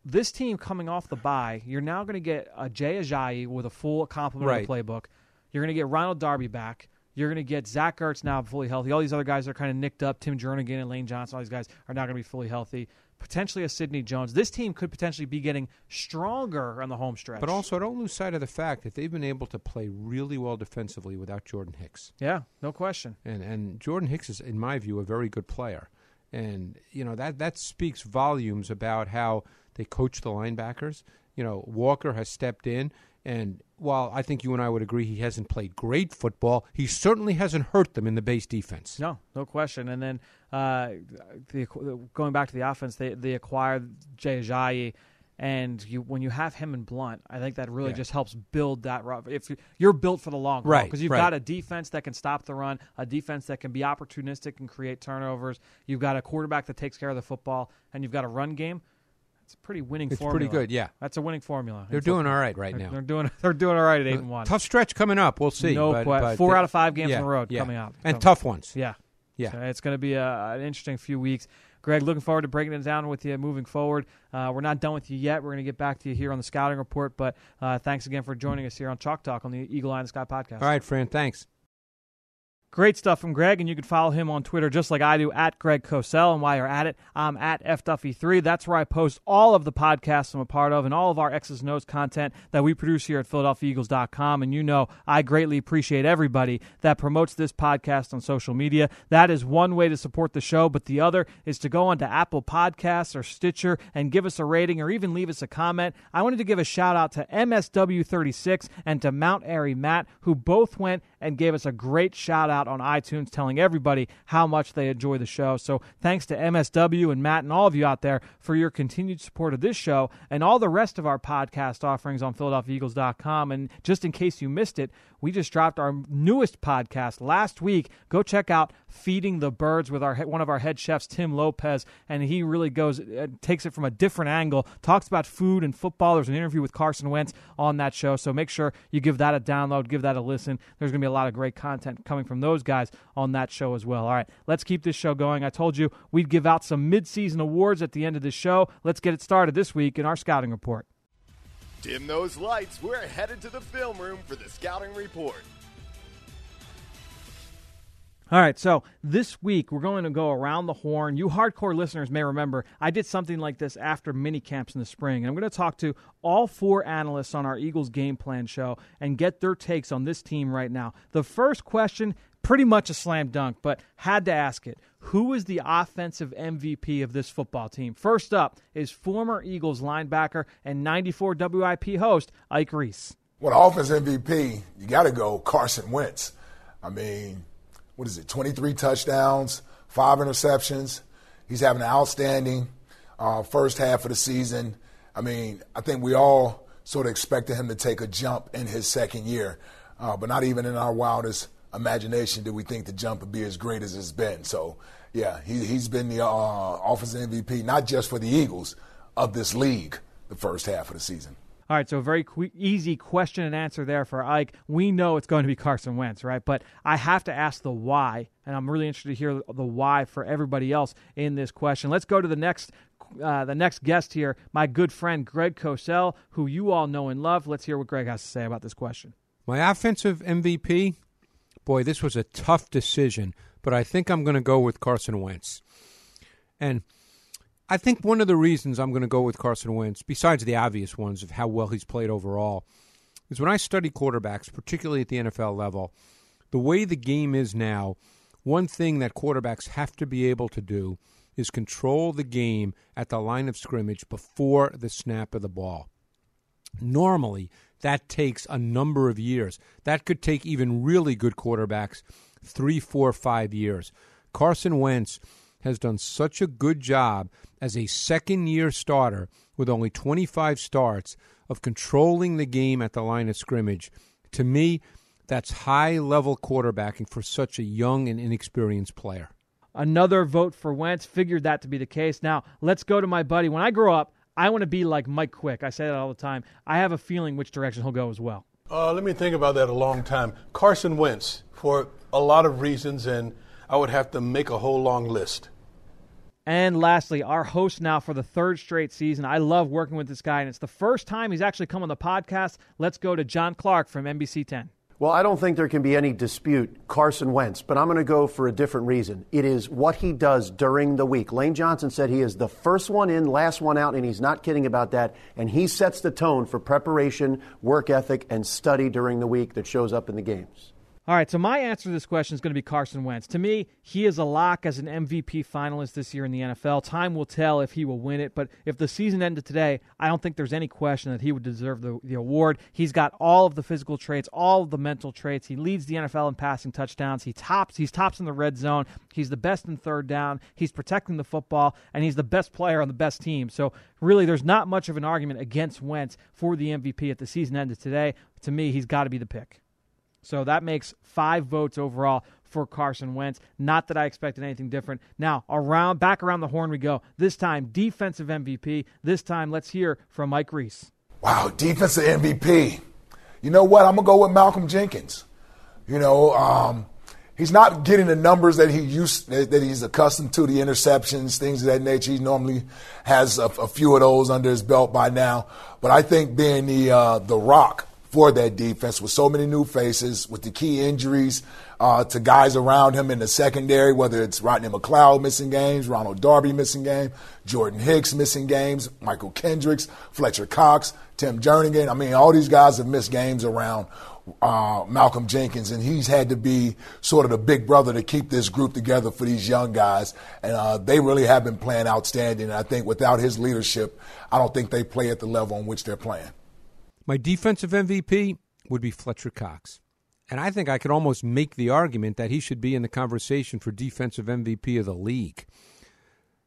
[SPEAKER 1] this team coming off the bye, you're now going to get a Jay Ajayi with a full complement of the playbook. You're going to get Ronald Darby back. You're going to get Zach Ertz now fully healthy. All these other guys are kind of nicked up. Tim Jernigan and Lane Johnson, all these guys are not going to be fully healthy. Potentially a Sidney Jones. This team could potentially be getting stronger on the home stretch.
[SPEAKER 3] But also, I don't lose sight of the fact that they've been able to play really well defensively without Jordan Hicks.
[SPEAKER 1] yeah, no question.
[SPEAKER 3] and and Jordan Hicks is, in my view, a very good player, and you know that that speaks volumes about how they coach the linebackers. You know, Walker has stepped in, and while I think you and I would agree he hasn't played great football, he certainly hasn't hurt them in the base defense.
[SPEAKER 1] No, no question. And then uh, the, going back to the offense, they they acquired Jay Ajayi, and you when you have him and Blount, I think that really
[SPEAKER 3] Yeah.
[SPEAKER 1] just helps build that. If you- you're built for the long haul,
[SPEAKER 3] Right,
[SPEAKER 1] because you've
[SPEAKER 3] right.
[SPEAKER 1] got a defense that can stop the run, a defense that can be opportunistic and create turnovers. You've got a quarterback that takes care of the football, and you've got a run game. It's a pretty winning
[SPEAKER 3] It's
[SPEAKER 1] formula.
[SPEAKER 3] pretty good, yeah.
[SPEAKER 1] That's a winning formula.
[SPEAKER 3] They're doing all right right
[SPEAKER 1] They're,
[SPEAKER 3] now.
[SPEAKER 1] they're doing they're doing all right at eight and one.
[SPEAKER 3] Tough stretch coming up. We'll see.
[SPEAKER 1] No
[SPEAKER 3] but, but
[SPEAKER 1] four
[SPEAKER 3] they-
[SPEAKER 1] out of five games
[SPEAKER 3] yeah,
[SPEAKER 1] on the road
[SPEAKER 3] yeah.
[SPEAKER 1] coming up.
[SPEAKER 3] and
[SPEAKER 1] So-
[SPEAKER 3] tough ones.
[SPEAKER 1] Yeah.
[SPEAKER 3] Yeah.
[SPEAKER 1] So it's going to be a, an interesting few weeks. Greg, looking forward to breaking it down with you moving forward. Uh, we're not done with you yet. We're going to get back to you here on the scouting report. But uh, thanks again for joining us here on Chalk Talk on the Eagle Eye in the Sky podcast.
[SPEAKER 3] All right, Fran. Thanks.
[SPEAKER 1] Great stuff from Greg, and you can follow him on Twitter just like I do at Greg Cosell. And while you're at it, I'm at FDuffy3. That's where I post all of the podcasts I'm a part of and all of our X's O's content that we produce here at PhiladelphiaEagles.com. And you know, I greatly appreciate everybody that promotes this podcast on social media. That is one way to support the show, but the other is to go onto Apple Podcasts or Stitcher and give us a rating or even leave us a comment. I wanted to give a shout out to MSW36 and to Mount Airy Matt, who both went and gave us a great shout out on iTunes, telling everybody how much they enjoy the show. So thanks to MSW and Matt and all of you out there for your continued support of this show and all the rest of our podcast offerings on PhiladelphiaEagles.com. And just in case you missed it, we just dropped our newest podcast last week. Go check out Feeding the Birds with our one of our head chefs, Tim Lopez, and he really goes uh, takes it from a different angle. Talks about food and football. There's an interview with Carson Wentz on that show, so make sure you give that a download, give that a listen. There's going to be a lot of great content coming from those guys on that show as well. All right, let's keep this show going. I told you we'd give out some mid-season awards at the end of the show. Let's get it started this week in our scouting report.
[SPEAKER 2] Dim those lights. We're headed to the film room for the scouting report.
[SPEAKER 1] All right, so this week we're going to go around the horn. You hardcore listeners may remember I did something like this after mini camps in the spring, and I'm going to talk to all four analysts on our Eagles game plan show and get their takes on this team right now. The first question, pretty much a slam dunk, but had to ask it. Who is the offensive MVP of this football team? First up is former Eagles linebacker and 94 WIP host Ike Reese.
[SPEAKER 4] Well, offense MVP, you got to go Carson Wentz. I mean, what is it, 23 touchdowns, five interceptions. He's having an outstanding uh, first half of the season. I mean, I think we all sort of expected him to take a jump in his second year, uh, but not even in our wildest imagination did we think the jump would be as great as it's been. So, yeah, he, he's been the uh, offensive MVP, not just for the Eagles, of this league the first half of the season.
[SPEAKER 1] All right, so a very qu- easy question and answer there for Ike. We know it's going to be Carson Wentz, right? But I have to ask the why, and I'm really interested to hear the why for everybody else in this question. Let's go to the next uh, the next guest here, my good friend Greg Cosell, who you all know and love. Let's hear what Greg has to say about this question.
[SPEAKER 3] My offensive MVP, boy, this was a tough decision, but I think I'm going to go with Carson Wentz. And – I think one of the reasons I'm going to go with Carson Wentz, besides the obvious ones of how well he's played overall, is when I study quarterbacks, particularly at the NFL level, the way the game is now, one thing that quarterbacks have to be able to do is control the game at the line of scrimmage before the snap of the ball. Normally, that takes a number of years. That could take even really good quarterbacks three, four, five years. Carson Wentz has done such a good job as a second year starter with only 25 starts of controlling the game at the line of scrimmage. To me, that's high level quarterbacking for such a young and inexperienced player.
[SPEAKER 1] Another vote for Wentz. Figured that to be the case. Now, let's go to my buddy. When I grow up, I want to be like Mike Quick. I say that all the time. I have a feeling which direction he'll go as well.
[SPEAKER 5] Uh, let me think about that a long time. Carson Wentz, for a lot of reasons, and I would have to make a whole long list.
[SPEAKER 1] And lastly, our host now for the third straight season. I love working with this guy, and it's the first time he's actually come on the podcast. Let's go to John Clark from NBC 10.
[SPEAKER 6] Well, I don't think there can be any dispute Carson Wentz, but I'm going to go for a different reason. It is what he does during the week. Lane Johnson said he is the first one in, last one out, and he's not kidding about that. And he sets the tone for preparation, work ethic, and study during the week that shows up in the games.
[SPEAKER 1] All right, so my answer to this question is going to be Carson Wentz. To me, he is a lock as an MVP finalist this year in the NFL. Time will tell if he will win it, but if the season ended today, I don't think there's any question that he would deserve the, the award. He's got all of the physical traits, all of the mental traits. He leads the NFL in passing touchdowns. He tops he's tops in the red zone. He's the best in third down. He's protecting the football, and he's the best player on the best team. So really, there's not much of an argument against Wentz for the MVP at the season ended today. To me, he's got to be the pick. So that makes five votes overall for Carson Wentz. Not that I expected anything different. Now, around back around the horn we go. This time defensive MVP. This time let's hear from Mike Reese.
[SPEAKER 4] Wow, defensive MVP. You know what? I'm gonna go with Malcolm Jenkins. You know, um, he's not getting the numbers that he used that he's accustomed to, the interceptions, things of that nature. He normally has a, a few of those under his belt by now. But I think being the uh, the rock for that defense with so many new faces, with the key injuries uh, to guys around him in the secondary, whether it's Rodney McLeod missing games, Ronald Darby missing game, Jordan Hicks missing games, Mychal Kendricks, Fletcher Cox, Tim Jernigan. I mean, all these guys have missed games around uh, Malcolm Jenkins, and he's had to be sort of the big brother to keep this group together for these young guys. And uh, they really have been playing outstanding. And I think without his leadership, I don't think they play at the level on which they're playing.
[SPEAKER 3] My defensive MVP would be Fletcher Cox. And I think I could almost make the argument that he should be in the conversation for defensive MVP of the league.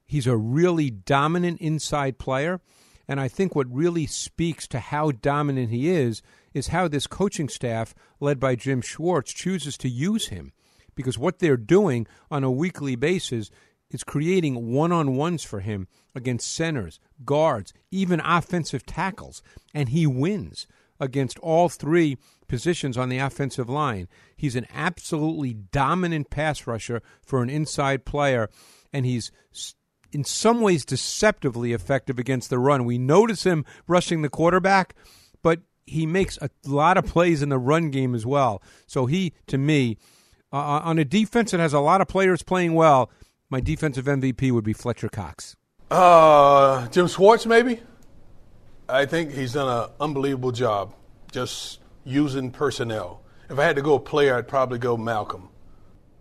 [SPEAKER 3] He's a really dominant inside player. And I think what really speaks to how dominant he is is how this coaching staff, led by Jim Schwartz, chooses to use him. Because what they're doing on a weekly basis is creating one on ones for him against centers, guards, even offensive tackles. And he wins against all three positions on the offensive line. He's an absolutely dominant pass rusher for an inside player, and he's in some ways deceptively effective against the run. We notice him rushing the quarterback, but he makes a lot of plays in the run game as well. So he, to me, uh, uh on a defense that has a lot of players playing well, my defensive MVP would be Fletcher Cox.
[SPEAKER 5] Uh, Jim Schwartz, maybe. I think he's done an unbelievable job just using personnel. If I had to go player, I'd probably go Malcolm.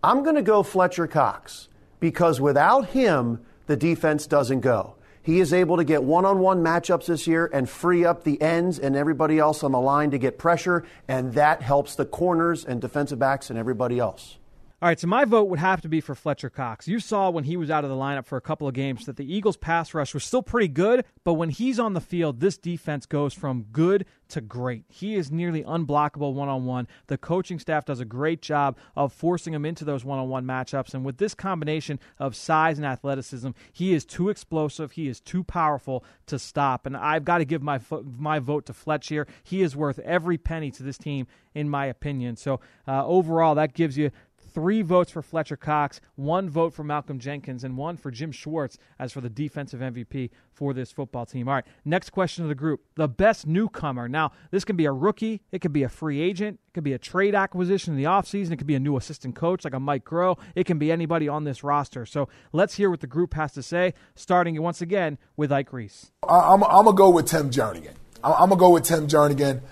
[SPEAKER 6] I'm going to go Fletcher Cox because without him, the defense doesn't go. He is able to get one on one matchups this year and free up the ends and everybody else on the line to get pressure, and that helps the corners and defensive backs and everybody else.
[SPEAKER 1] All right, so my vote would have to be for Fletcher Cox. You saw when he was out of the lineup for a couple of games that the Eagles' pass rush was still pretty good, but when he's on the field, this defense goes from good to great. He is nearly unblockable one on one. The coaching staff does a great job of forcing him into those one on one matchups. And with this combination of size and athleticism, he is too explosive. He is too powerful to stop. And I've got to give my my vote to Fletch here. He is worth every penny to this team, in my opinion. So uh, overall, that gives you three votes for Fletcher Cox, one vote for Malcolm Jenkins, and one for Jim Schwartz as for the defensive MVP for this football team. All right, next question of the group. The best newcomer. Now, this can be a rookie, it could be a free agent, it could be a trade acquisition in the offseason, it could be a new assistant coach like a Mike Groh, it can be anybody on this roster. So let's hear what the group has to say, starting once again with Ike Reese.
[SPEAKER 4] I'm, I'm going to go with Tim Jernigan. I'm going to go with Tim Jernigan.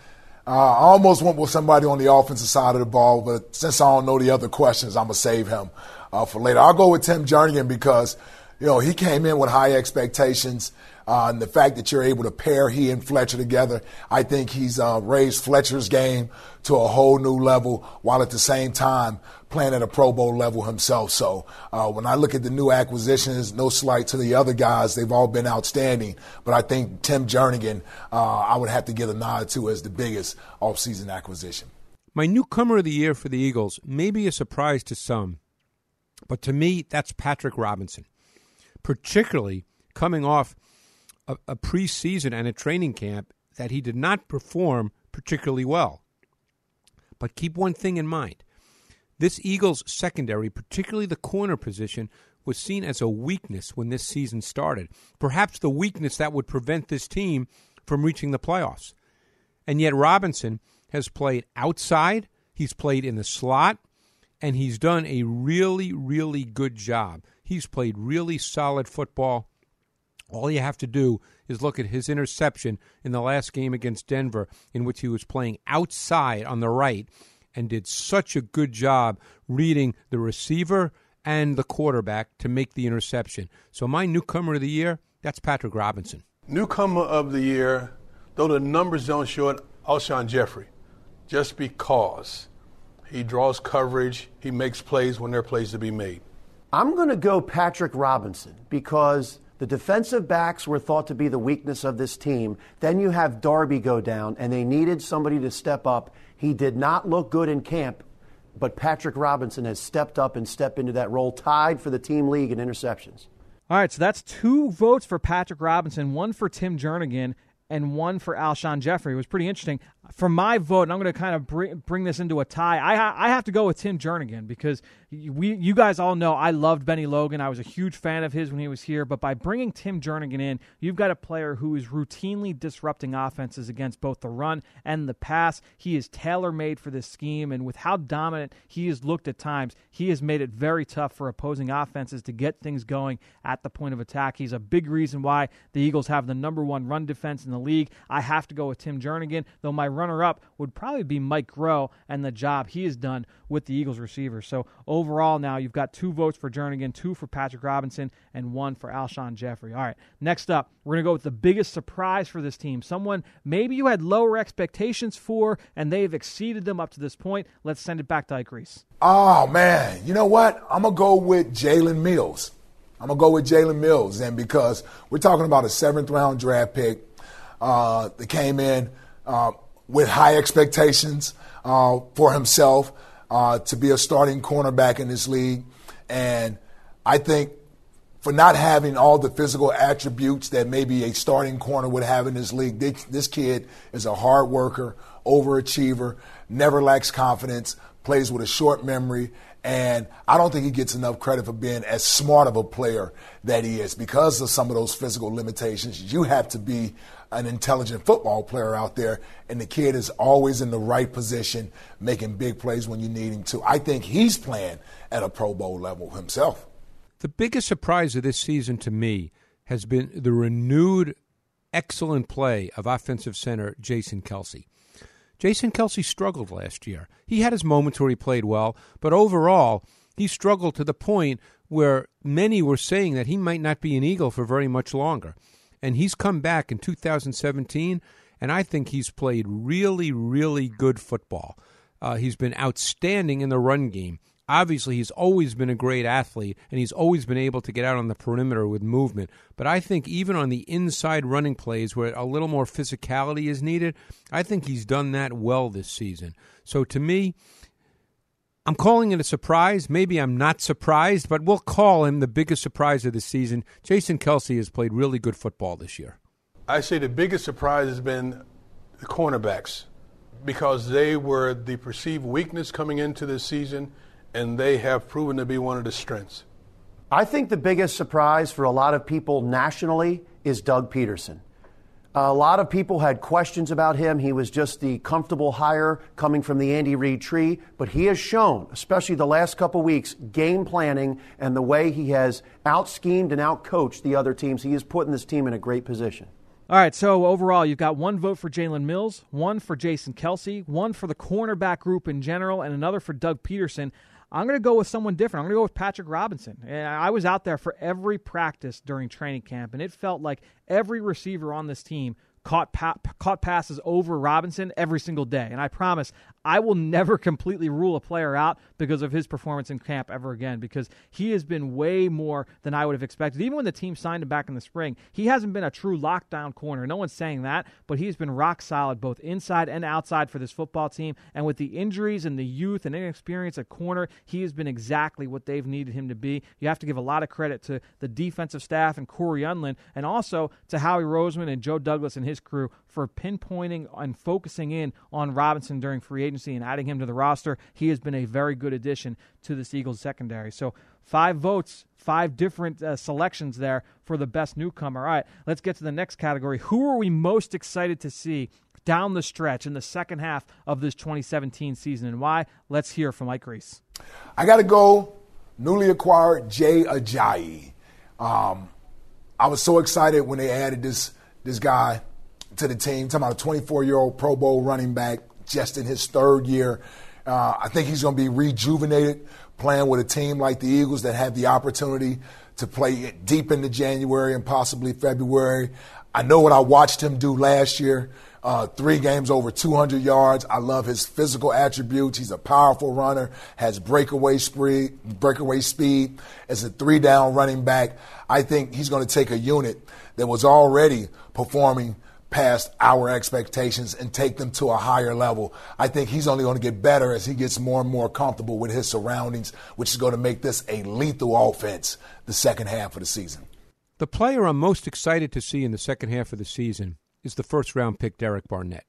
[SPEAKER 4] Uh, I almost went with somebody on the offensive side of the ball, but since I don't know the other questions, I'm gonna save him uh, for later. I'll go with Tim Jernigan because you know he came in with high expectations. Uh, and the fact that you're able to pair he and Fletcher together, I think he's uh, raised Fletcher's game to a whole new level while at the same time playing at a Pro Bowl level himself. So uh, when I look at the new acquisitions, no slight to the other guys, they've all been outstanding. But I think Tim Jernigan, uh, I would have to give a nod to as the biggest offseason acquisition.
[SPEAKER 3] My newcomer of the year for the Eagles may be a surprise to some, but to me, that's Patrick Robinson, particularly coming off – a, a preseason and a training camp that he did not perform particularly well. But keep one thing in mind this Eagles secondary, particularly the corner position, was seen as a weakness when this season started. Perhaps the weakness that would prevent this team from reaching the playoffs. And yet Robinson has played outside, he's played in the slot, and he's done a really, really good job. He's played really solid football all you have to do is look at his interception in the last game against Denver, in which he was playing outside on the right and did such a good job reading the receiver and the quarterback to make the interception. So, my newcomer of the year, that's Patrick Robinson.
[SPEAKER 5] Newcomer of the year, though the numbers don't show it, Alshon Jeffery, just because he draws coverage, he makes plays when there are plays to be made.
[SPEAKER 6] I'm going to go Patrick Robinson because the defensive backs were thought to be the weakness of this team. Then you have Darby go down, and they needed somebody to step up. He did not look good in camp, but Patrick Robinson has stepped up and stepped into that role, tied for the team league in interceptions.
[SPEAKER 1] All right, so that's two votes for Patrick Robinson, one for Tim Jernigan, and one for Alshon Jeffery. It was pretty interesting. For my vote, and I'm going to kind of bring, bring this into a tie. I ha- I have to go with Tim Jernigan because we you guys all know I loved Bennie Logan. I was a huge fan of his when he was here, but by bringing Tim Jernigan in, you've got a player who is routinely disrupting offenses against both the run and the pass. He is tailor made for this scheme, and with how dominant he has looked at times, he has made it very tough for opposing offenses to get things going at the point of attack. He's a big reason why the Eagles have the number one run defense in the league. I have to go with Tim Jernigan, though my runner up would probably be Mike Groh and the job he has done with the Eagles receivers. So overall, now you've got two votes for Jernigan, two for Patrick Robinson, and one for Alshon Jeffery. All right, next up, we're going to go with the biggest surprise for this team. Someone maybe you had lower expectations for, and they've exceeded them up to this point. Let's send it back to Ike Reese.
[SPEAKER 4] Oh, man. You know what? I'm going to go with Jalen Mills. I'm going to go with Jalen Mills. And because we're talking about a seventh round draft pick uh, that came in uh, with high expectations uh, for himself uh, to be a starting cornerback in this league. And I think for not having all the physical attributes that maybe a starting corner would have in this league, this kid is a hard worker, overachiever, never lacks confidence, plays with a short memory, and I don't think he gets enough credit for being as smart of a player that he is because of some of those physical limitations. You have to be an intelligent football player out there, and the kid is always in the right position, making big plays when you need him to. I think he's playing at a Pro Bowl level himself.
[SPEAKER 3] The biggest surprise of this season to me has been the renewed excellent play of offensive center Jason Kelce. Jason Kelce struggled last year. He had his moments where he played well, but overall, he struggled to the point where many were saying that he might not be an Eagle for very much longer. And he's come back in 2017, and I think he's played really, really good football. Uh, he's been outstanding in the run game. Obviously, he's always been a great athlete, and he's always been able to get out on the perimeter with movement. But I think even on the inside running plays where a little more physicality is needed, I think he's done that well this season. So to me, I'm calling it a surprise. Maybe I'm not surprised, but we'll call him the biggest surprise of the season. Jason Kelce has played really good football this year.
[SPEAKER 5] I say the biggest surprise has been the cornerbacks because they were the perceived weakness coming into this season – and they have proven to be one of the strengths.
[SPEAKER 6] I think the biggest surprise for a lot of people nationally is Doug Pederson. A lot of people had questions about him. He was just the comfortable hire coming from the Andy Reid tree, but he has shown, especially the last couple weeks, game planning and the way he has out schemed and out coached the other teams. He is putting this team in a great position.
[SPEAKER 1] All right, so overall, you've got one vote for Jalen Mills, one for Jason Kelce, one for the cornerback group in general, and another for Doug Pederson. I'm going to go with someone different. I'm going to go with Patrick Robinson. And I was out there for every practice during training camp, and it felt like every receiver on this team caught pa- caught passes over Robinson every single day. And I promise I will never completely rule a player out because of his performance in camp ever again because he has been way more than I would have expected. Even when the team signed him back in the spring, he hasn't been a true lockdown corner. No one's saying that, but he's been rock solid both inside and outside for this football team. And with the injuries and the youth and inexperience at corner, he has been exactly what they've needed him to be. You have to give a lot of credit to the defensive staff and Cory Undlin and also to Howie Roseman and Joe Douglas and his crew for pinpointing and focusing in on Robinson during free agency and adding him to the roster. He has been a very good addition to this Eagles secondary. So, five votes, five different uh, selections there for the best newcomer. All right, let's get to the next category. Who are we most excited to see down the stretch in the second half of this 2017 season and why? Let's hear from Ike Reese.
[SPEAKER 4] I got to go newly acquired Jay Ajayi. Um, I was so excited when they added this this guy to the team. talking about a 24 year old Pro Bowl running back just in his third year. Uh, I think he's going to be rejuvenated playing with a team like the Eagles that have the opportunity to play deep into January and possibly February. I know what I watched him do last year. Uh, three games over 200 yards. I love his physical attributes. He's a powerful runner, has breakaway speed, breakaway speed. As a three down running back, I think he's going to take a unit that was already performing past our expectations and take them to a higher level. I think he's only going to get better as he gets more and more comfortable with his surroundings, which is going to make this a lethal offense the second half of the season.
[SPEAKER 3] The player I'm most excited to see in the second half of the season is the first round pick, Derek Barnett.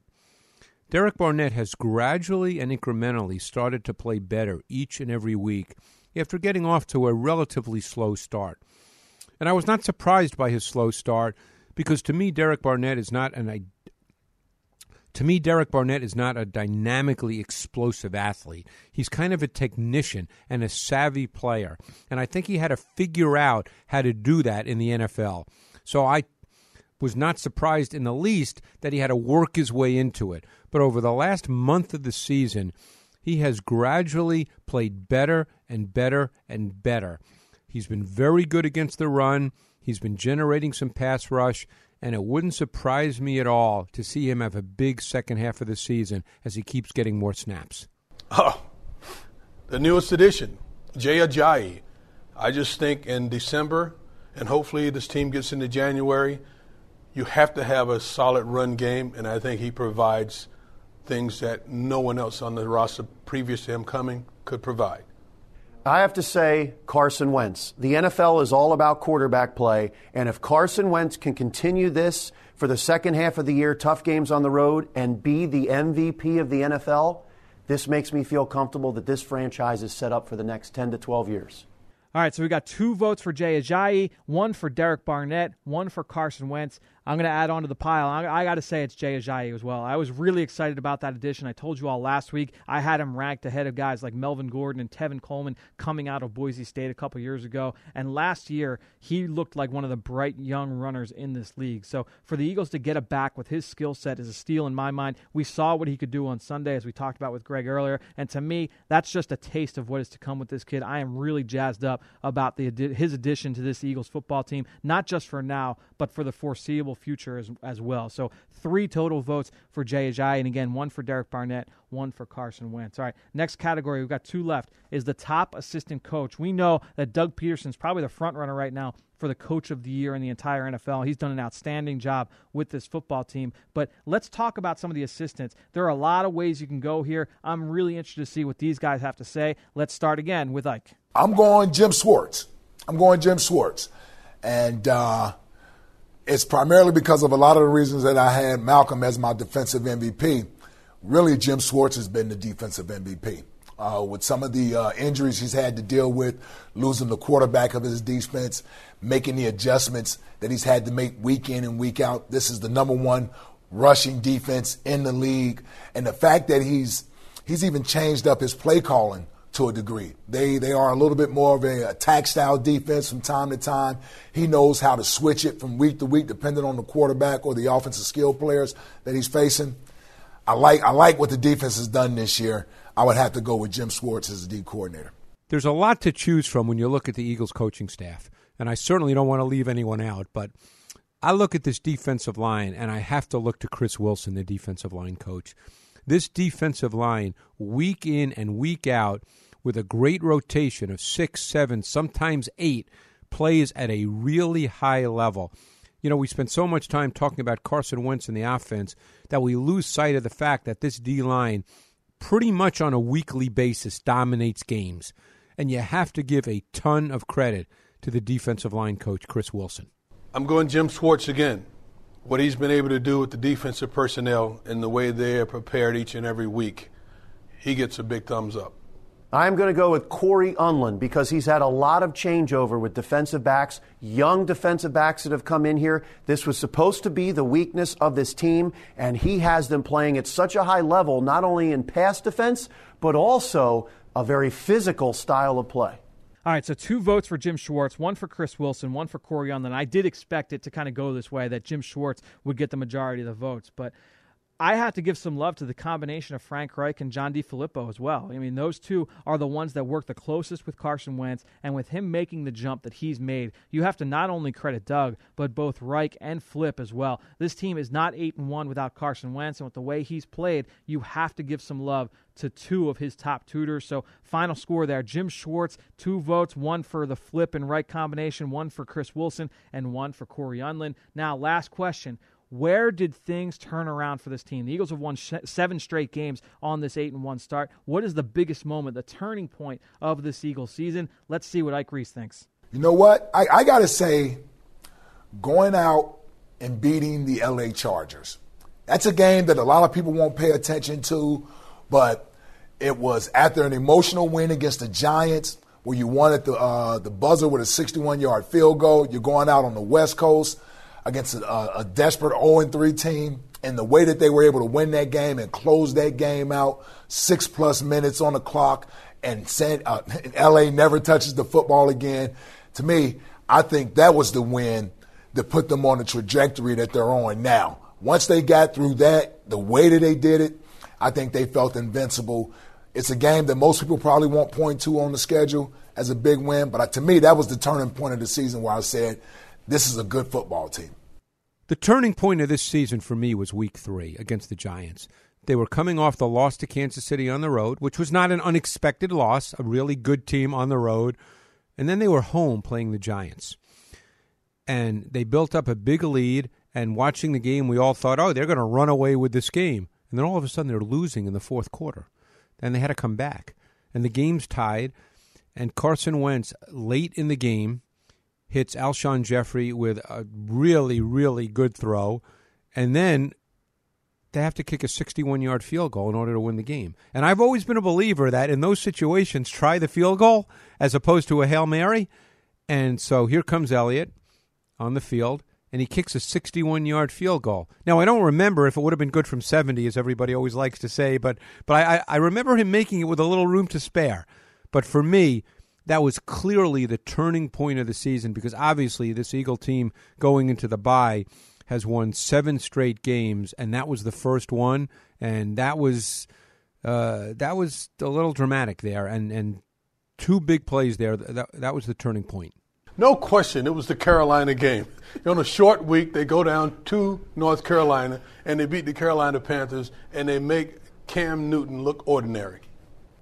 [SPEAKER 3] Derek Barnett has gradually and incrementally started to play better each and every week after getting off to a relatively slow start. And I was not surprised by his slow start because to me, Derek Barnett is not an to me, Derek Barnett is not a dynamically explosive athlete. He's kind of a technician and a savvy player. And I think he had to figure out how to do that in the NFL. So I was not surprised in the least that he had to work his way into it. But over the last month of the season, he has gradually played better and better and better. He's been very good against the run. He's been generating some pass rush, and it wouldn't surprise me at all to see him have a big second half of the season as he keeps getting more snaps.
[SPEAKER 5] Oh, the newest addition, Jay Ajayi. I just think in December, and hopefully this team gets into January, you have to have a solid run game, and I think he provides things that no one else on the roster previous to him coming could provide.
[SPEAKER 6] I have to say, Carson Wentz. The NFL is all about quarterback play, and if Carson Wentz can continue this for the second half of the year, tough games on the road, and be the MVP of the NFL, this makes me feel comfortable that this franchise is set up for the next 10 to 12 years.
[SPEAKER 1] All right, so we got two votes for Jay Ajayi, one for Derek Barnett, one for Carson Wentz. I'm going to add on to the pile. I, I got to say it's Jay Ajayi as well. I was really excited about that addition. I told you all last week I had him ranked ahead of guys like Melvin Gordon and Tevin Coleman coming out of Boise State a couple years ago. And last year, he looked like one of the bright young runners in this league. So for the Eagles to get a back with his skill set is a steal in my mind. We saw what he could do on Sunday, as we talked about with Greg earlier. And to me, that's just a taste of what is to come with this kid. I am really jazzed up about the his addition to this Eagles football team, not just for now, but for the foreseeable future as, as well. So three total votes for Jay Ajayi, and again, one for Derek Barnett, one for Carson Wentz. All right, next category, we've got two left, is the top assistant coach. We know that Doug Pederson's probably the front runner right now for the coach of the year in the entire NFL. He's done an outstanding job with this football team. But let's talk about some of the assistants. There are a lot of ways you can go here. I'm really interested to see what these guys have to say. Let's start again with Ike.
[SPEAKER 4] I'm going Jim Schwartz. I'm going Jim Schwartz. And uh, it's primarily because of a lot of the reasons that I had Malcolm as my defensive MVP. Really, Jim Schwartz has been the defensive MVP. Uh, with some of the uh, injuries he's had to deal with, losing the quarterback of his defense, making the adjustments that he's had to make week in and week out. This is the number one rushing defense in the league, and the fact that he's he's even changed up his play calling to a degree. They they are a little bit more of a attack style defense from time to time. He knows how to switch it from week to week depending on the quarterback or the offensive skill players that he's facing. I like I like what the defense has done this year. I would have to go with Jim Schwartz as the D coordinator.
[SPEAKER 3] There's a lot to choose from when you look at the Eagles coaching staff, and I certainly don't want to leave anyone out, but I look at this defensive line and I have to look to Chris Wilson, the defensive line coach. This defensive line, week in and week out, with a great rotation of six, seven, sometimes eight, plays at a really high level. You know, we spend so much time talking about Carson Wentz and the offense that we lose sight of the fact that this D line, pretty much on a weekly basis, dominates games. And you have to give a ton of credit to the defensive line coach, Chris Wilson.
[SPEAKER 5] I'm going Jim Schwartz again. What he's been able to do with the defensive personnel and the way they are prepared each and every week, he gets a big thumbs up.
[SPEAKER 6] I'm going to go with Cory Undlin because he's had a lot of changeover with defensive backs, young defensive backs that have come in here. This was supposed to be the weakness of this team, and he has them playing at such a high level, not only in pass defense, but also a very physical style of play.
[SPEAKER 1] All right, so two votes for Jim Schwartz, one for Chris Wilson, one for Cory Undlin. I did expect it to kind of go this way, that Jim Schwartz would get the majority of the votes, but I have to give some love to the combination of Frank Reich and John DeFilippo as well. I mean, those two are the ones that work the closest with Carson Wentz, and with him making the jump that he's made, you have to not only credit Doug, but both Reich and Flip as well. This team is not eight and one without Carson Wentz, and with the way he's played, you have to give some love to two of his top tutors. So, final score there Jim Schwartz, two votes, one for the Flip and Reich combination, one for Chris Wilson, and one for Cory Undlin. Now, last question. Where did things turn around for this team? The Eagles have won sh- seven straight games on this eight and one start. What is the biggest moment, the turning point of this Eagles season? Let's see what Ike Reese thinks.
[SPEAKER 4] You know what? I, I got to say, going out and beating the LA Chargers That's a game that a lot of people won't pay attention to, but it was after an emotional win against the Giants where you won at the, uh, the buzzer with a 61 yard field goal. You're going out on the West Coast against a, a desperate 0 3 team. And the way that they were able to win that game and close that game out, six plus minutes on the clock, and San, uh, LA never touches the football again. To me, I think that was the win that put them on the trajectory that they're on now. Once they got through that, the way that they did it, I think they felt invincible. It's a game that most people probably won't point to on the schedule as a big win, but to me, that was the turning point of the season where I said, this is a good football team.
[SPEAKER 3] The turning point of this season for me was week three against the Giants. They were coming off the loss to Kansas City on the road, which was not an unexpected loss, a really good team on the road. And then they were home playing the Giants. And they built up a big lead. And watching the game, we all thought, oh, they're going to run away with this game. And then all of a sudden, they're losing in the fourth quarter. And they had to come back. And the game's tied. And Carson Wentz, late in the game, hits Alshon Jeffery with a really, really good throw. And then they have to kick a 61 yard field goal in order to win the game. And I've always been a believer that in those situations, try the field goal as opposed to a Hail Mary. And so here comes Elliott on the field, and he kicks a 61 yard field goal. Now, I don't remember if it would have been good from 70, as everybody always likes to say, but, but I, I remember him making it with a little room to spare. But for me, that was clearly the turning point of the season because obviously this Eagle team going into the bye has won seven straight games, and that was the first one, and that was uh, that was a little dramatic there, and and two big plays there. That that was the turning point.
[SPEAKER 5] No question, it was the Carolina game. On a short week, they go down to North Carolina and they beat the Carolina Panthers, and they make Cam Newton look ordinary.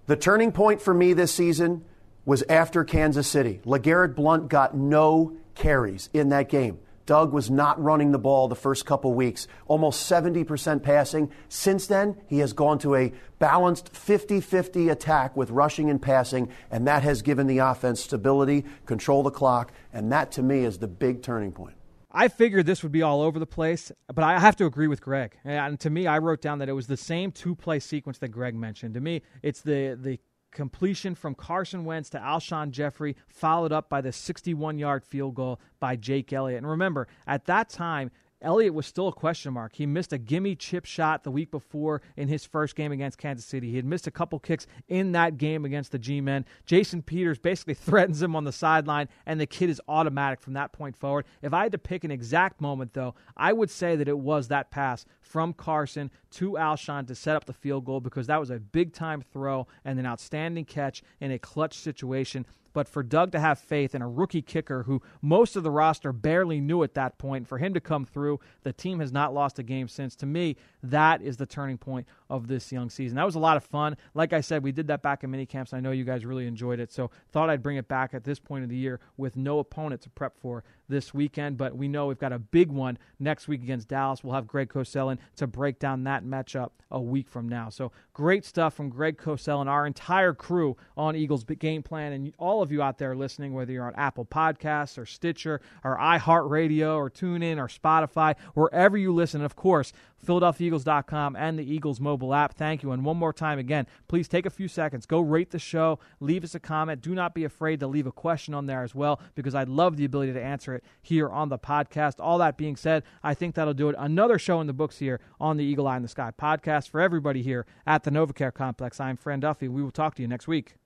[SPEAKER 6] The turning point for me this season was after Kansas City. LeGarrette Blount got no carries in that game. Doug was not running the ball the first couple weeks, almost 70% passing. Since then, he has gone to a balanced 50 50 attack with rushing and passing, and that has given the offense stability, control the clock, and that to me is the big turning point.
[SPEAKER 1] I figured this would be all over the place, but I have to agree with Greg. And to me, I wrote down that it was the same two play sequence that Greg mentioned. To me, it's the, the completion from Carson Wentz to Alshon Jeffery, followed up by the 61 yard field goal by Jake Elliott. And remember, at that time, Elliott was still a question mark. He missed a gimme chip shot the week before in his first game against Kansas City. He had missed a couple kicks in that game against the G Men. Jason Peters basically threatens him on the sideline, and the kid is automatic from that point forward. If I had to pick an exact moment, though, I would say that it was that pass from Carson to Alshon to set up the field goal because that was a big time throw and an outstanding catch in a clutch situation but for Doug to have faith in a rookie kicker who most of the roster barely knew at that point, for him to come through, the team has not lost a game since. To me, that is the turning point of this young season. That was a lot of fun. Like I said, we did that back in mini camps. I know you guys really enjoyed it, so thought I'd bring it back at this point of the year with no opponent to prep for this weekend. But we know we've got a big one next week against Dallas. We'll have Greg Cosell in to break down that matchup a week from now. So great stuff from Greg Cosell and our entire crew on Eagles game plan, and all of you out there listening, whether you're on Apple Podcasts or Stitcher or iHeartRadio or TuneIn or Spotify, wherever you listen. Of course, PhiladelphiaEagles.com and the Eagles mobile app. Thank you. And one more time, again, please take a few seconds, go rate the show, leave us a comment. Do not be afraid to leave a question on there as well, because I'd love the ability to answer it here on the podcast. All that being said, I think that'll do it. Another show in the books here on the Eagle Eye in the Sky podcast for everybody here at the NovaCare Complex. I'm Fran Duffy. We will talk to you next week.